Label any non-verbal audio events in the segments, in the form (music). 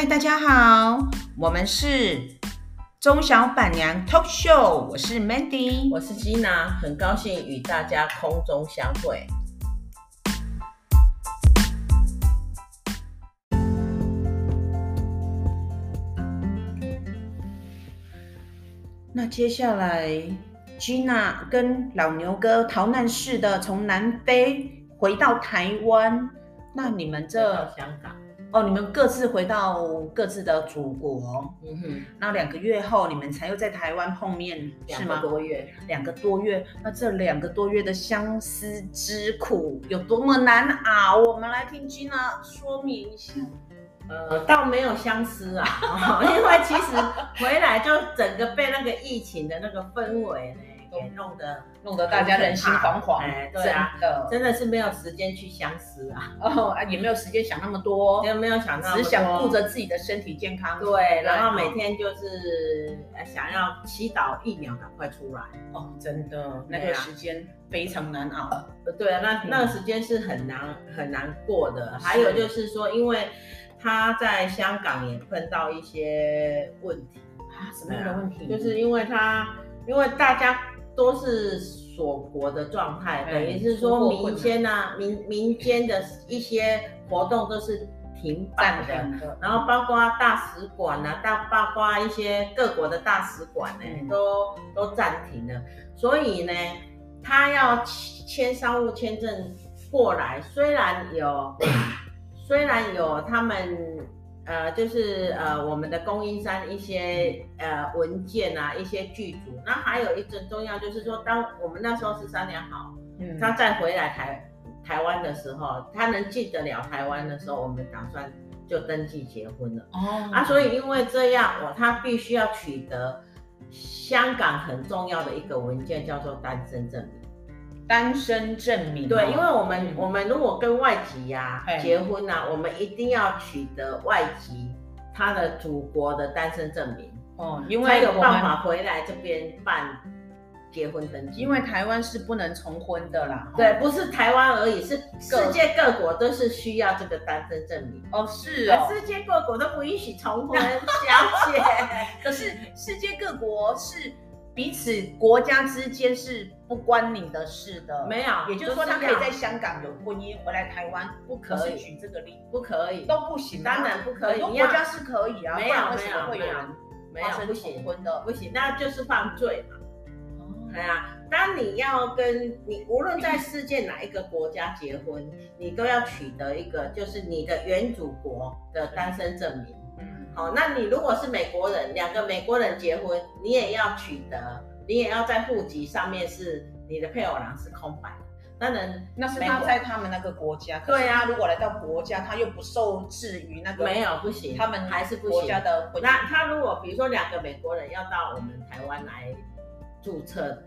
嗨，大家好，我们是中小板娘 Talk Show，我是 Mandy，我是 Gina，很高兴与大家空中相会。那接下来，Gina 跟老牛哥逃难似的从南非回到台湾，那你们这香港？哦，你们各自回到各自的祖国，嗯哼，那两个月后你们才又在台湾碰面，是吗？两个多月，两个多月，那这两个多月的相思之苦有多么难熬？我们来听 Gina 说明一下。呃，倒没有相思啊，(laughs) 因为其实回来就整个被那个疫情的那个氛围呢。给弄得弄得大家人心惶惶，哎，对啊，真的真的是没有时间去相思啊，哦，也没有时间想那么多，也没有想那么多，只想顾着自己的身体健康，对，然后每天就是想要祈祷疫苗赶快出来，哦，真的那个时间非常难熬，对啊，那那个时间是很难很难过的，还有就是说，因为他在香港也碰到一些问题。啊，什么样的问题？就是因为他因为大家。都是锁国的状态，等于是说民间啊，民民间的一些活动都是停办的，然后包括大使馆啊，大包括一些各国的大使馆呢，都都暂停了。所以呢，他要签商务签证过来，虽然有，(coughs) 虽然有他们。呃，就是呃，我们的供应商一些呃文件啊，一些剧组。那还有一个重要，就是说，当我们那时候是三年好，嗯，他再回来台台湾的时候，他能进得了台湾的时候，我们打算就登记结婚了。哦，啊，所以因为这样，我他必须要取得香港很重要的一个文件，叫做单身证明。单身证明。对，因为我们、嗯、我们如果跟外籍呀、啊、结婚啊，我们一定要取得外籍他的祖国的单身证明哦，因为才有办法回来这边办结婚登记。因为台湾是不能重婚的啦。对，不是台湾而已，是世界各国都是需要这个单身证明。哦，是哦，世界各国都不允许重婚，(laughs) 小姐。可是世界各国是。彼此国家之间是不关你的事的，没有，也就是说他可以在香港有婚姻，回来台湾不可以举这个例，不可以，都不行，当然不可以。国家是可以啊，没有没有没有没有不行婚的不行，那就是犯罪嘛。对啊，当你要跟你无论在世界哪一个国家结婚，你都要取得一个就是你的原祖国的单身证明。好，那你如果是美国人，两个美国人结婚，你也要取得，你也要在户籍上面是你的配偶栏是空白的。当然，那是他在他们那个国家。对啊，如果来到国家，他又不受制于那个。没有不行，他们还是国家的。那他如果比如说两个美国人要到我们台湾来注册，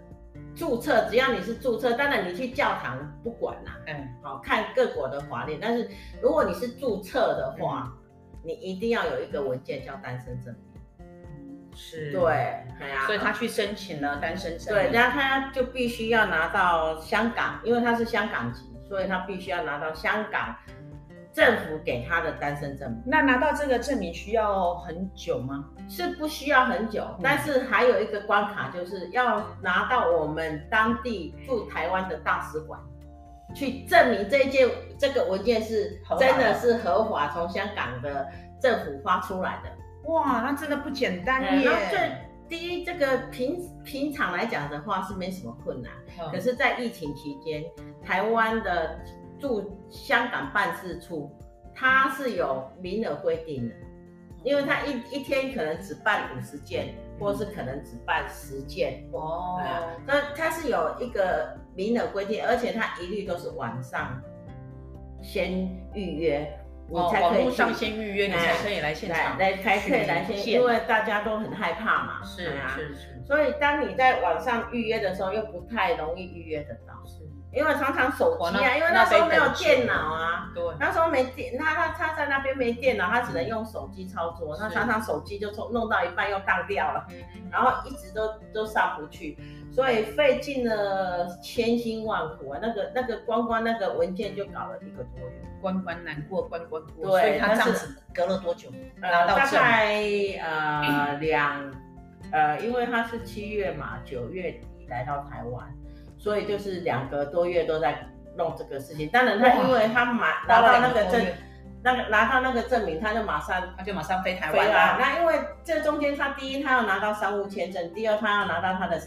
注册只要你是注册，当然你去教堂不管啦。嗯，好，看各国的法律，但是如果你是注册的话。嗯你一定要有一个文件叫单身证明，是，对，对啊，所以他去申请了单身证明，对，然后他就必须要拿到香港，因为他是香港籍，所以他必须要拿到香港政府给他的单身证明。那拿到这个证明需要很久吗？是不需要很久，嗯，但是还有一个关卡，就是要拿到我们当地驻台湾的大使馆。去证明这一件这个文件是真的是合法，从香港的政府发出来的。哇，那真的不简单耶！然后这第一，这个平平常来讲的话是没什么困难，嗯、可是，在疫情期间，台湾的驻香港办事处它是有名额规定的，因为它一一天可能只办五十件。或是可能只办十件哦，那它是有一个名额规定，而且它一律都是晚上先预约，你才可以上先预约，你才可以来现场来才可以来先，因为大家都很害怕嘛，是啊，是是。所以当你在网上预约的时候，又不太容易预约得到。是。因为常常手机啊，因为那时候没有电脑啊，对，那时候没电，那他他在那边没电脑，他只能用手机操作，那常常手机就从弄到一半又当掉了，然后一直都都上不去，所以费尽了千辛万苦啊，那个那个关关那个文件就搞了一个多月，关关难过关关过，对，所以他这样子隔了多久？呃，大概呃两呃，因为他是七月嘛，九月底来到台湾。所以就是两个多月都在弄这个事情。当然，他因为他马拿到那个证，那个拿到那个证明，他就马上他就马上飞台湾了。那因为这中间，他第一他要拿到商务签证，第二他要拿到他的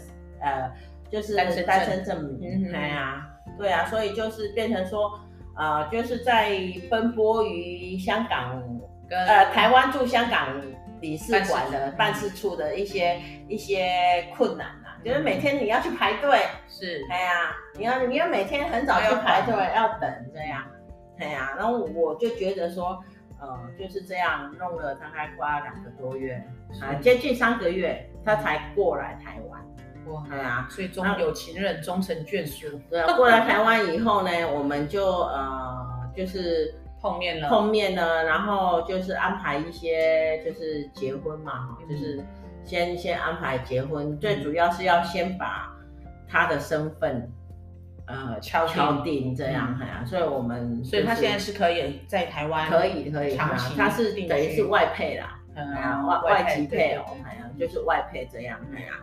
呃就是单身证明。对啊，对啊，所以就是变成说，呃，就是在奔波于香港跟呃台湾驻香港领事馆的办事处的一些一些困难。就是每天你要去排队，是，哎呀，你要你要每天很早去排队，要等这样，哎呀，然后我就觉得说，呃，就是这样弄了大概花两个多月，啊，接近三个月，他才过来台湾。哇，哎呀，所以终有情人终成眷属。对，过来台湾以后呢，(laughs) 我们就呃，就是碰面了，碰面了，然后就是安排一些就是结婚嘛，就是。先先安排结婚，最主要是要先把他的身份，呃，敲敲定这样，哎呀，所以我们，所以他现在是可以在台湾，可以可以，他是等于是外配啦，嗯，外外籍配偶，哎呀，就是外配这样，哎呀，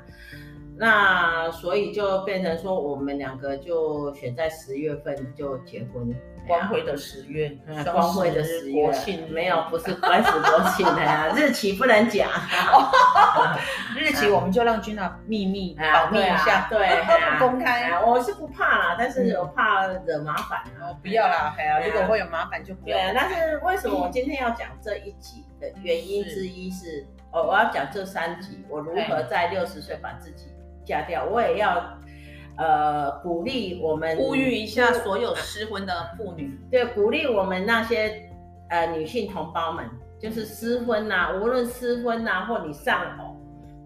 那所以就变成说，我们两个就选在十月份就结婚。光辉的十月，光辉的十月，国庆没有，不是关系国庆的呀，日期不能讲，(laughs) 日期我们就让 Gina 秘密 (laughs) 保密一下，对，(laughs) 不公开。我是不怕啦，但是我怕惹麻烦。不要啦，如果会有麻烦就不要。对，但是为什么我今天要讲这一集的原因之一是，我我要讲这三集，我如何在六十岁把自己嫁掉，我也要。呃，鼓励我们呼吁一下所有失婚的妇女，(laughs) 对，鼓励我们那些呃女性同胞们，就是失婚呐、啊，无论失婚呐、啊，或你丧偶，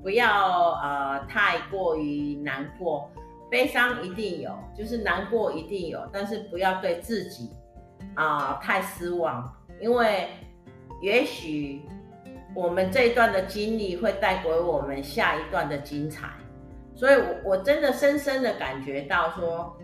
不要呃太过于难过，悲伤一定有，就是难过一定有，但是不要对自己啊、呃、太失望，因为也许我们这一段的经历会带给我们下一段的精彩。所以，我我真的深深的感觉到说，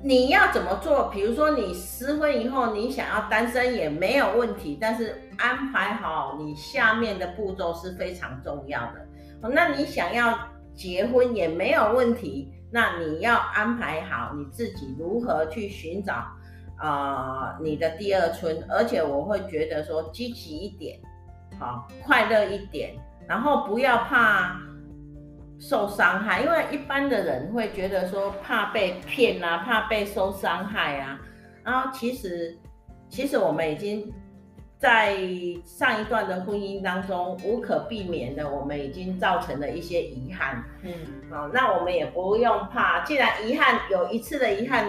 你要怎么做？比如说，你失婚以后，你想要单身也没有问题，但是安排好你下面的步骤是非常重要的。那你想要结婚也没有问题，那你要安排好你自己如何去寻找啊、你的第二春，而且我会觉得说积极一点，好，快乐一点，然后不要怕。受伤害，因为一般的人会觉得说怕被骗啊，怕被受伤害啊。然后其实，其实我们已经在上一段的婚姻当中无可避免的，我们已经造成了一些遗憾。嗯，好，那我们也不用怕，既然遗憾有一次的遗憾，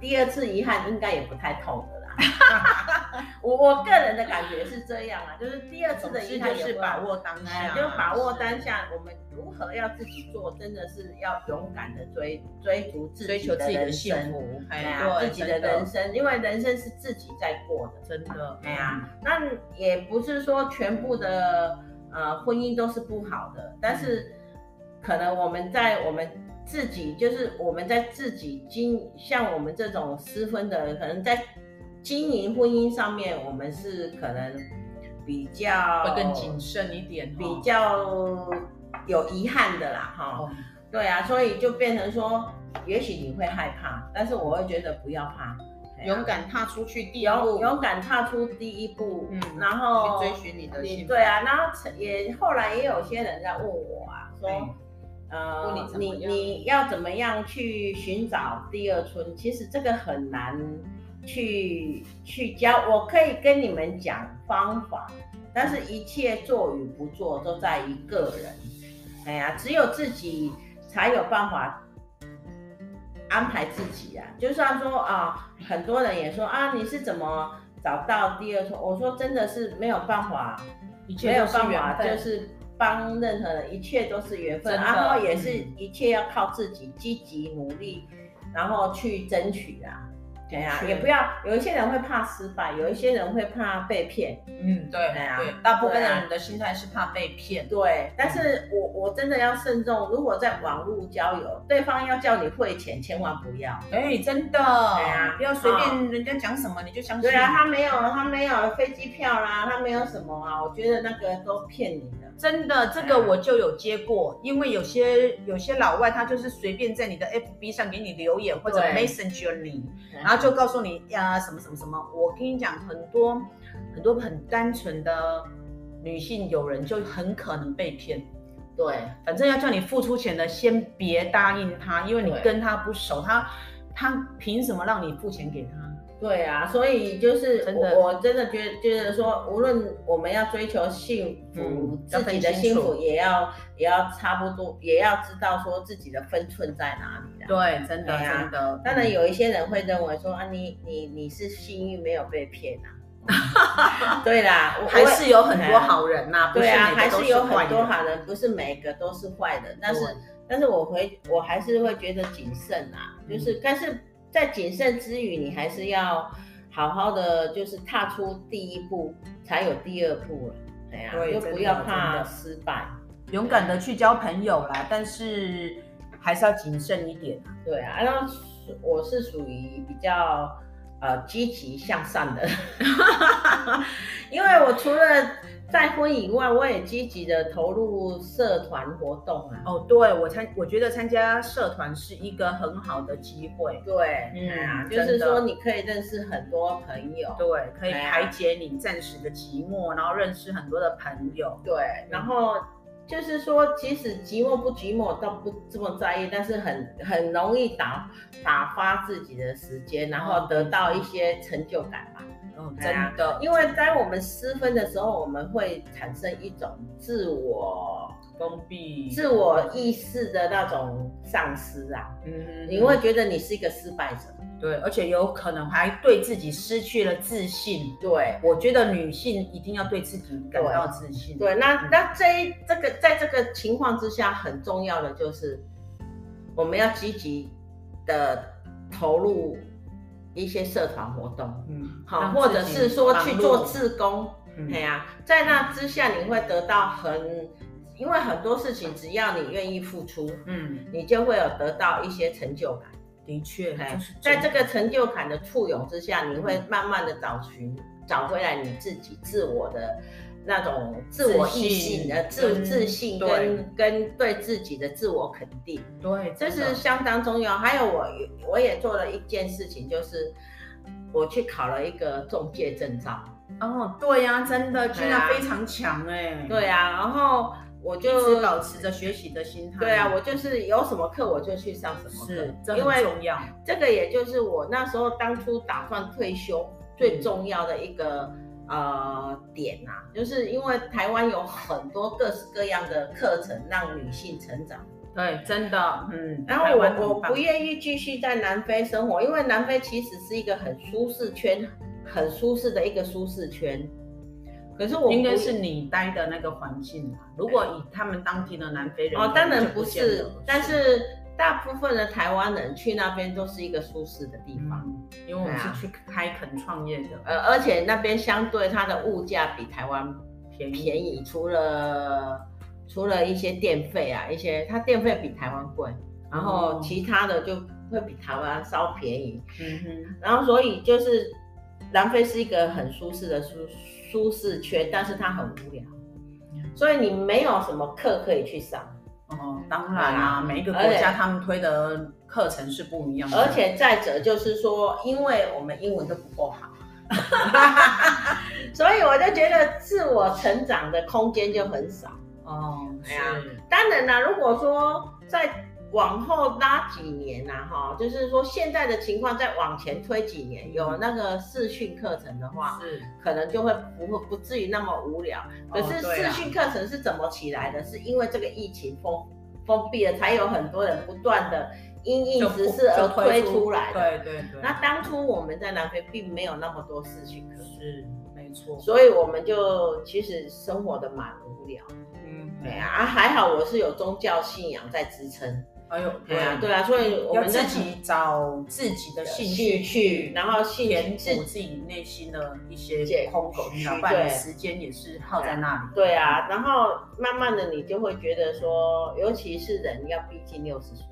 第二次遗憾应该也不太痛的。(laughs) 我我个人的感觉是这样啊，就是第二次的遗憾是把握当下，就把握当下。我们如何要自己做，真的是要勇敢的追追逐自己的幸福，哎呀，自己的人生，因为人生是自己在过的，真的，哎呀，那也不是说全部的呃婚姻都是不好的，但是可能我们在我们自己，就是我们在自己经像我们这种失婚的，可能在。经营婚姻上面，我们是可能比较会更谨慎一点，比较有遗憾的啦，哈、哦。对啊，所以就变成说，也许你会害怕，但是我会觉得不要怕，勇敢踏出去第一步，勇敢踏出第一步，嗯，然后去追寻你的幸福。对啊，然后也后来也有些人在问我啊，说，呃，你你你要怎么样去寻找第二春？其实这个很难。去去教，我可以跟你们讲方法，但是一切做与不做都在于个人。哎呀，只有自己才有办法安排自己啊！就算说啊，很多人也说啊，你是怎么找到第二春？我说真的是没有办法，没有办法，就是。帮任何人，一切都是缘分，然后也是一切要靠自己积极努力，然后去争取的。对呀、啊，也不要有一些人会怕失败，有一些人会怕被骗。嗯，对，对啊，大部分的人的心态是怕被骗。对，但是我我真的要慎重。如果在网络交友，对方要叫你汇钱，千万不要。哎，真的，对啊，不要随便人家讲什么你就相信。对啊，他没有，他没有飞机票啦，他没有什么啊，我觉得那个都骗你的。真的，这个我就有接过，因为有些有些老外他就是随便在你的 FB 上给你留言或者 Messenger 你，然后就告诉你呀什么什么什么。我跟你讲，很多很多很单纯的女性友人就很可能被骗。对，反正要叫你付出钱的，先别答应他，因为你跟他不熟，他他凭什么让你付钱给他？对啊，所以就是我我真的觉得，就是说，无论我们要追求幸福，嗯、自己的幸福也要也要差不多，也要知道说自己的分寸在哪里。对，真的、啊、真的。当然有一些人会认为说啊，你你你是幸运没有被骗啊。(laughs) 对啦，还是有很多好人呐、啊。对啊，还是有很多好人，不是每个都是坏人。但是但是我会我还是会觉得谨慎啊，就是、嗯、但是。在谨慎之余，你还是要好好的，就是踏出第一步，才有第二步了。对呀，就不要怕失败，勇敢的去交朋友啦。但是还是要谨慎一点。对啊，然后我是属于比较呃积极向上的，(laughs) 因为我除了。再婚以外，我也积极的投入社团活动啊。哦，对，我参，我觉得参加社团是一个很好的机会。对，嗯啊，就是说你可以认识很多朋友。对，可以排解你暂时的寂寞，然后认识很多的朋友。对，然后就是说，即使寂寞不寂寞，倒不这么在意，但是很很容易打打发自己的时间，然后得到一些成就感吧。嗯，真的，因为在我们失分的时候，我们会产生一种自我封闭、自我意识的那种丧失啊。嗯，你会觉得你是一个失败者，对，而且有可能还对自己失去了自信。对，我觉得女性一定要对自己感到自信。对，对，那、嗯、那这一这个在这个情况之下，很重要的就是我们要积极的投入。一些社团活动，嗯，好，或者是说去做志工，哎呀、嗯，在那之下你会得到很，因为很多事情只要你愿意付出，嗯，你就会有得到一些成就感。的确，在这个成就感的簇拥之下，你会慢慢的找寻、找回来你自己自我的。那种自我意识的自自，信跟跟对自己的自我肯定，对，这是相当重要。还有我我也做了一件事情，就是我去考了一个中介证照。哦，对呀、啊，真的，居然非常强哎。对啊，然后我就保持着学习的心态。对啊，我就是有什么课我就去上什么课，是，这很重要。这个也就是我那时候当初打算退休最重要的一个。呃，点啊，就是因为台湾有很多各式各样的课程让女性成长。对，真的，嗯。然后我我不愿意继续在南非生活，因为南非其实是一个很舒适圈，很舒适的一个舒适圈。可是我应该是你待的那个环境。如果以他们当地的南非人，哦，当然不是，但是。大部分的台湾人去那边都是一个舒适的地方，嗯，因为我们是去开垦创业的，呃，而且那边相对它的物价比台湾便便宜，除了除了一些电费啊，一些它电费比台湾贵，然后其他的就会比台湾稍便宜，嗯哼，然后所以就是南非是一个很舒适的舒舒适圈，但是它很无聊，所以你没有什么课可以去上。哦，当然啦、啊，每一个国家他们推的课程是不一样的。而且再者就是说，因为我们英文都不够好，(laughs) 所以我就觉得自我成长的空间就很少。哦，对啊，当然啦，如果说在。往后拉几年呐，哈，就是说现在的情况再往前推几年，有那个视讯课程的话，是可能就会不会不至于那么无聊。可是视讯课程是怎么起来的？是因为这个疫情封封闭了，才有很多人不断的因应时事而推出来的。对对对。那当初我们在南非并没有那么多视讯课，是没错。所以我们就其实生活的蛮无聊。嗯。对啊，啊还好我是有宗教信仰在支撑。哎呦，对啊，对啊，所以我们自己找自己的兴趣去，然后填补自己内心的一些空虚，对，时间也是耗在那里。对啊，然后慢慢的你就会觉得说，尤其是人要逼近六十岁，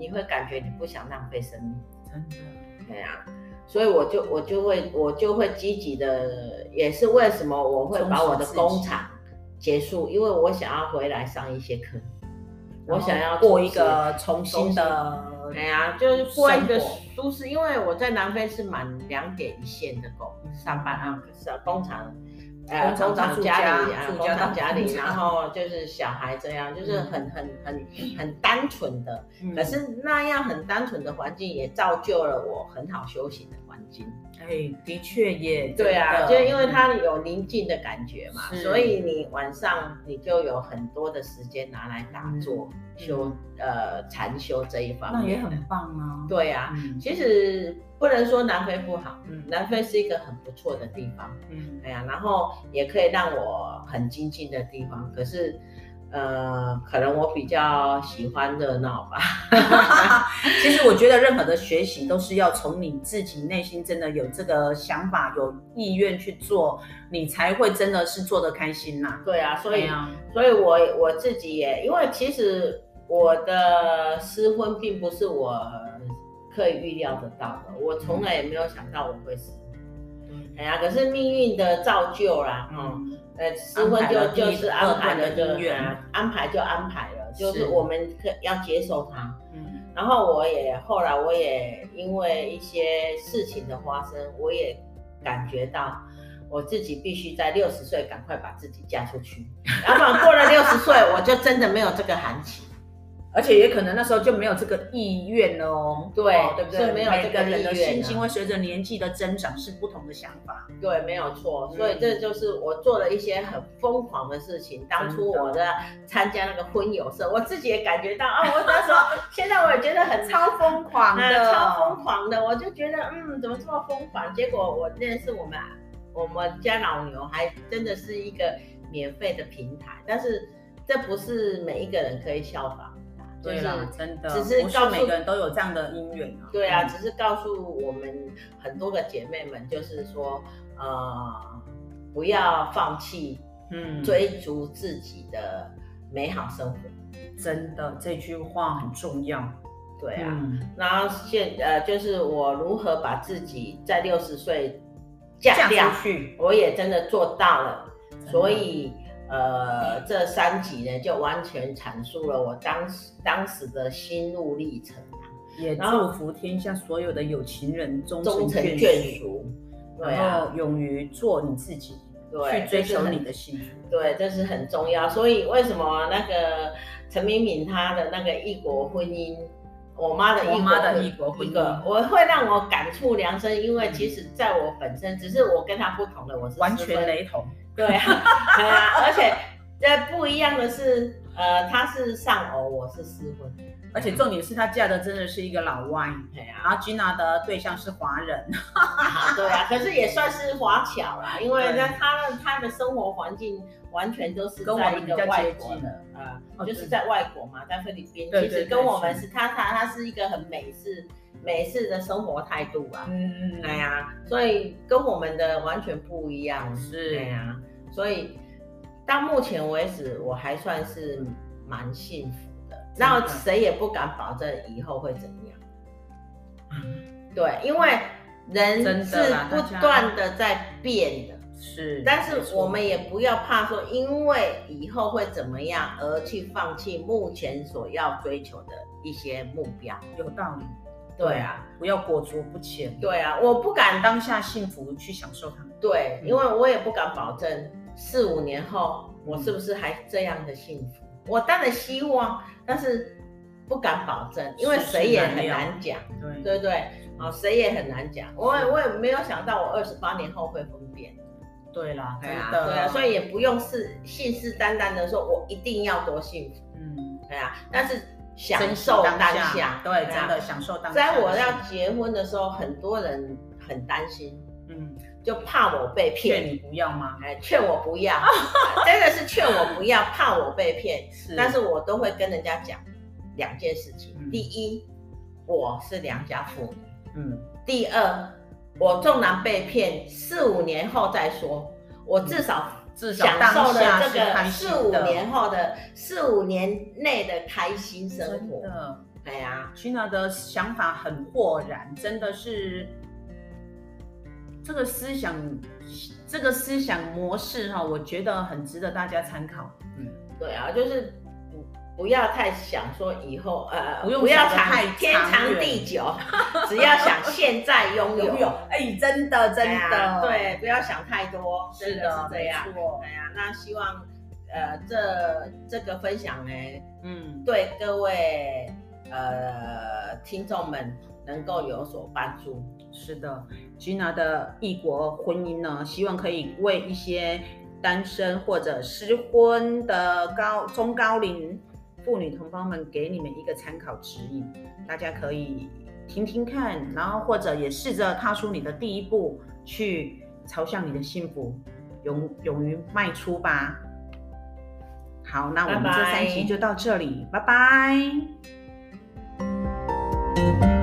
你会感觉你不想浪费生命，真的。对啊，所以我就我就会我就会积极的，也是为什么我会把我的工厂结束，因为我想要回来上一些课。我想要过一个重新的，哎呀，就是过一个舒适，因为我在南非是满两点一线的工上班啊，是工厂，呃，工厂家里啊，工厂家里，然后就是小孩这样，就是很很很很单纯的，可是那样很单纯的环境也造就了我很好修行的环境。哎，的确也对啊，就因为它有宁静的感觉嘛，所以你晚上你就有很多的时间拿来打坐、修呃禅修这一方面，那也很棒啊。对啊，其实不能说南非不好，南非是一个很不错的地方，嗯，哎呀，然后也可以让我很精进的地方，可是。呃，可能我比较喜欢热闹吧。(laughs) 其实我觉得任何的学习都是要从你自己内心真的有这个想法、有意愿去做，你才会真的是做得开心呐。对啊，所以，啊、所以我我自己也，因为其实我的失婚并不是我可以预料得到的，我从来也没有想到我会死。哎呀，可是命运的造就啦，嗯，呃，私婚就就是安排了，就安排就安排了，就是我们可要接受他，嗯，然后我也后来我也因为一些事情的发生，我也感觉到我自己必须在六十岁赶快把自己嫁出去，要不然过了六十岁我就真的没有这个行情。而且也可能那时候就没有这个意愿了哦，对，对不对？没有这个意愿。每个人的心情会随着年纪的增长是不同的想法，对，没有错。所以这就是我做了一些很疯狂的事情。当初我在参加那个婚友社，我自己也感觉到啊，我那时候现在我也觉得很 (laughs) 超疯狂的，超疯狂的。我就觉得嗯，怎么这么疯狂？结果我认识我们我们家老牛，还真的是一个免费的平台，但是这不是每一个人可以效仿。对啦，真的，只是告诉每个人都有这样的姻缘啊。对啊，只是告诉我们很多个姐妹们，就是说，呃，不要放弃，嗯，追逐自己的美好生活。真的，这句话很重要。对啊，然后现呃，就是我如何把自己在六十岁嫁掉，我也真的做到了，所以。呃，这三集呢，就完全阐述了我当时当时的心路历程啊，也祝福天下所有的有情人终成眷属，然后勇于做你自己，对，去追求你的幸福，对，这是很重要。所以为什么那个陈敏敏她的那个异国婚姻，我妈的异国的异国婚姻，我会让我感触良深，因为其实在我本身，只是我跟她不同的，我是完全雷同。对啊，(laughs) 对啊，而且这不一样的是，呃，他是丧偶，我是失婚，而且重点是他嫁的真的是一个老外，对啊，然后 Gina 的对象是华人，对啊，可是也算是华侨啦，因为那，他的他的生活环境完全都是在一个外国的，(laughs) 啊，就是在外国嘛，在菲律宾，其实跟我们是他他他是一个很美式。美式的生活态度啊，嗯嗯，对呀，所以跟我们的完全不一样，是，对呀，所以到目前为止，我还算是蛮幸福的。然后谁也不敢保证以后会怎样，对，因为人是不断的在变的，是，但是我们也不要怕说，因为以后会怎么样而去放弃目前所要追求的一些目标，有道理。对啊，不要裹足不前。对啊，我不敢当下幸福去享受它。对，因为我也不敢保证四五年后我是不是还这样的幸福。我当然希望，但是不敢保证，因为谁也很难讲。对对对，啊，谁也很难讲。我也我也没有想到我二十八年后会分辨。对啦，对啊，对啊，所以也不用是信誓旦旦的说我一定要多幸福。嗯，对啊，但是。享受当下，对，真的享受当下。在我要结婚的时候，很多人很担心，嗯，就怕我被骗。劝你不要吗？哎，劝我不要，(laughs) 真的是劝我不要，(laughs) 怕我被骗。是，但是我都会跟人家讲两件事情。嗯、第一，我是良家妇女。嗯。第二，我纵然被骗，四五年后再说，我至少、嗯、至少享受了这个四五年后的四五年内的开心生活。真的，哎呀，Gina 的想法很豁然，真的是这个思想，这个思想模式哈，我觉得很值得大家参考。嗯，对啊，就是。不要太想说以后，呃，不用不要想天长地久，(laughs) 只要想现在拥有。(laughs) 拥有，哎，真的真的，对，不要想太多，是的，是这样。哎呀，那希望，呃，这这个分享呢，嗯，对各位呃听众们能够有所帮助。是的，Gina 的异国婚姻呢，希望可以为一些单身或者失婚的高中高龄。妇女同胞们，给你们一个参考指引，大家可以听听看，然后或者也试着踏出你的第一步，去朝向你的幸福，勇勇于迈出吧。好，那我们这三期就到这里，拜拜。拜拜。